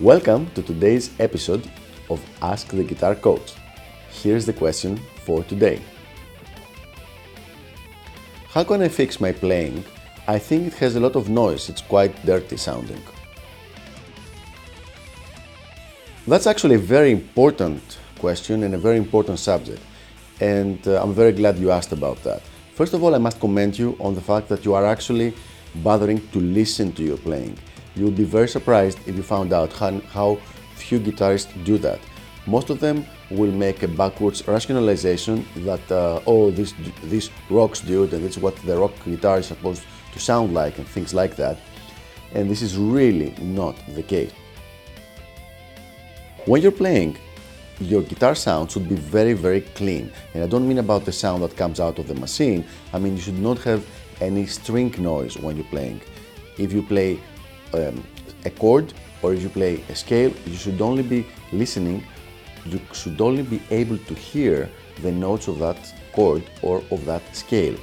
Welcome to today's episode of Ask the Guitar Coach. Here's the question for today How can I fix my playing? I think it has a lot of noise, it's quite dirty sounding. That's actually a very important question and a very important subject, and uh, I'm very glad you asked about that. First of all, I must commend you on the fact that you are actually bothering to listen to your playing you would be very surprised if you found out how, how few guitarists do that. Most of them will make a backwards rationalization that, uh, oh, this, this rocks dude, and is what the rock guitar is supposed to sound like, and things like that. And this is really not the case. When you're playing, your guitar sound should be very, very clean. And I don't mean about the sound that comes out of the machine, I mean you should not have any string noise when you're playing. If you play um, a chord or if you play a scale, you should only be listening, you should only be able to hear the notes of that chord or of that scale.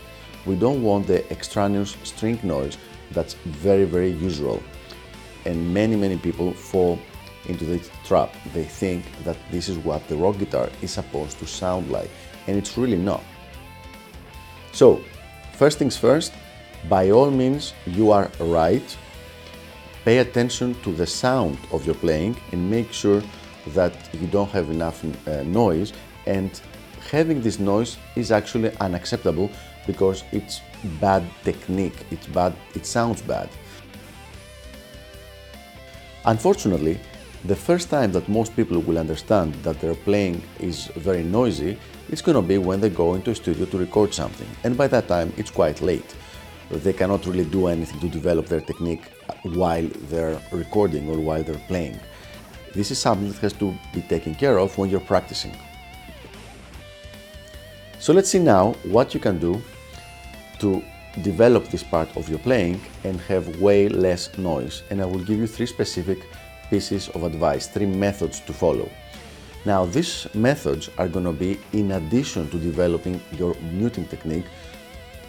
We don't want the extraneous string noise that's very, very usual. And many, many people fall into this trap. They think that this is what the rock guitar is supposed to sound like, and it's really not. So, first things first, by all means, you are right pay attention to the sound of your playing and make sure that you don't have enough uh, noise and having this noise is actually unacceptable because it's bad technique it's bad it sounds bad unfortunately the first time that most people will understand that their playing is very noisy it's going to be when they go into a studio to record something and by that time it's quite late they cannot really do anything to develop their technique while they're recording or while they're playing. This is something that has to be taken care of when you're practicing. So let's see now what you can do to develop this part of your playing and have way less noise. And I will give you three specific pieces of advice, three methods to follow. Now, these methods are going to be in addition to developing your muting technique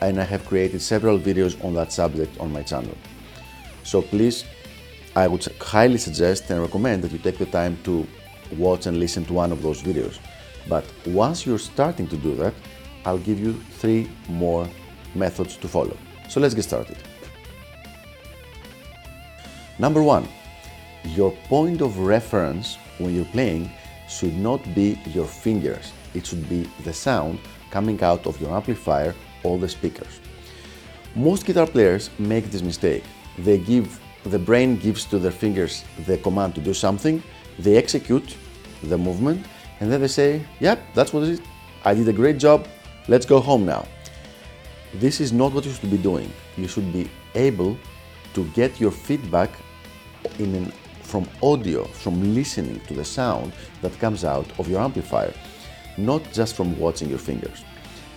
and I have created several videos on that subject on my channel. So please, I would highly suggest and recommend that you take the time to watch and listen to one of those videos. But once you're starting to do that, I'll give you three more methods to follow. So let's get started. Number one, your point of reference when you're playing should not be your fingers. It should be the sound coming out of your amplifier or the speakers. Most guitar players make this mistake. They give, the brain gives to their fingers the command to do something, they execute the movement, and then they say, yep, that's what it is. I did a great job, let's go home now. This is not what you should be doing. You should be able to get your feedback in an, from audio, from listening to the sound that comes out of your amplifier, not just from watching your fingers.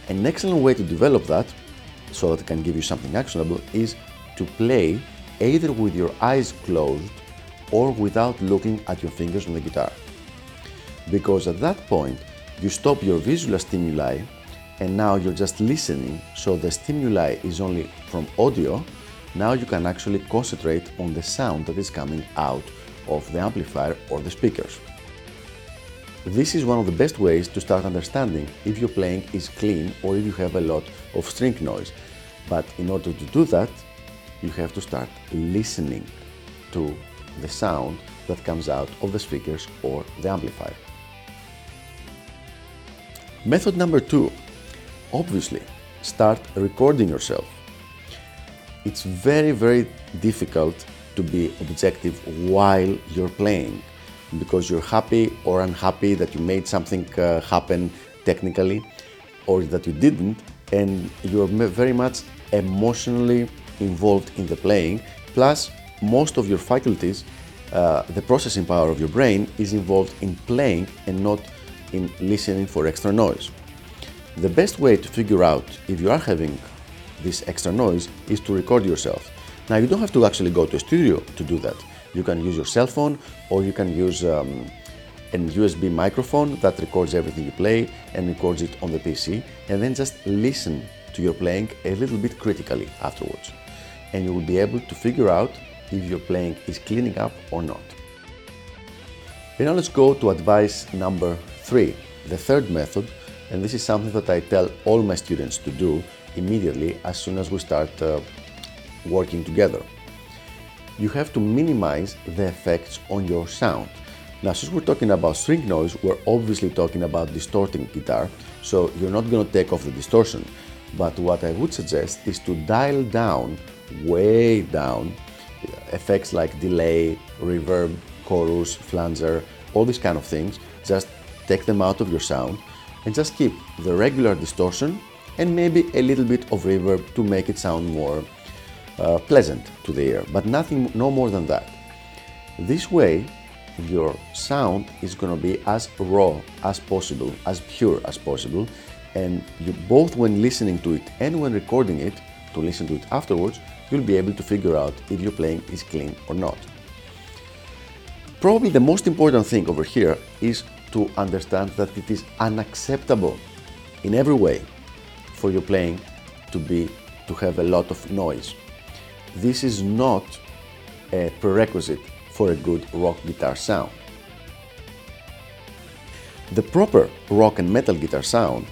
An excellent way to develop that, so that it can give you something actionable, is to play either with your eyes closed or without looking at your fingers on the guitar. Because at that point, you stop your visual stimuli and now you're just listening, so the stimuli is only from audio. Now you can actually concentrate on the sound that is coming out of the amplifier or the speakers. This is one of the best ways to start understanding if your playing is clean or if you have a lot of string noise. But in order to do that, you have to start listening to the sound that comes out of the speakers or the amplifier. Method number two, obviously, start recording yourself. It's very, very difficult to be objective while you're playing because you're happy or unhappy that you made something uh, happen technically or that you didn't, and you're very much emotionally involved in the playing. Plus, most of your faculties, uh, the processing power of your brain, is involved in playing and not in listening for extra noise. The best way to figure out if you are having this extra noise is to record yourself. Now, you don't have to actually go to a studio to do that. You can use your cell phone or you can use um, a USB microphone that records everything you play and records it on the PC, and then just listen to your playing a little bit critically afterwards. And you will be able to figure out if your playing is cleaning up or not. And now let's go to advice number three, the third method, and this is something that I tell all my students to do immediately as soon as we start uh, working together. You have to minimize the effects on your sound. Now, since we're talking about string noise, we're obviously talking about distorting guitar, so you're not going to take off the distortion. But what I would suggest is to dial down, way down, effects like delay, reverb, chorus, flanger, all these kind of things. Just take them out of your sound and just keep the regular distortion and maybe a little bit of reverb to make it sound more Uh, pleasant to the ear, but nothing, no more than that. This way, your sound is going to be as raw as possible, as pure as possible, and you both when listening to it and when recording it, to listen to it afterwards, you'll be able to figure out if your playing is clean or not. Probably the most important thing over here is to understand that it is unacceptable in every way for your playing to be to have a lot of noise. This is not a prerequisite for a good rock guitar sound. The proper rock and metal guitar sound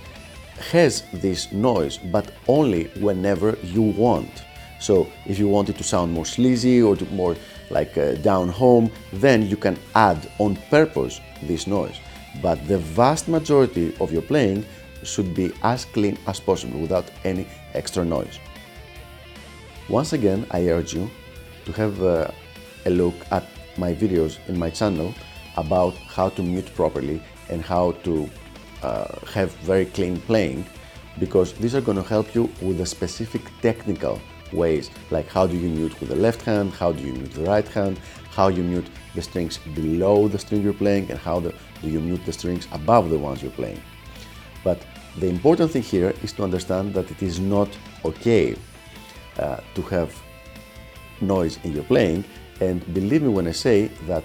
has this noise, but only whenever you want. So if you want it to sound more sleazy or more like uh, down home, then you can add on purpose this noise. But the vast majority of your playing should be as clean as possible without any extra noise. Once again, I urge you to have uh, a look at my videos in my channel about how to mute properly and how to uh, have very clean playing because these are going to help you with the specific technical ways like how do you mute with the left hand, how do you mute the right hand, how you mute the strings below the string you're playing and how the, do you mute the strings above the ones you're playing. But the important thing here is to understand that it is not okay uh, to have noise in your playing and believe me when I say that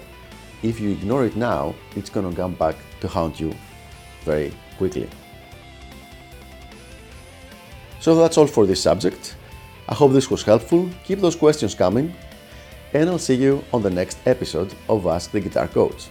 if you ignore it now, it's going to come back to haunt you very quickly. So that's all for this subject. I hope this was helpful. Keep those questions coming, and I'll see you on the next episode of Ask the Guitar Coach.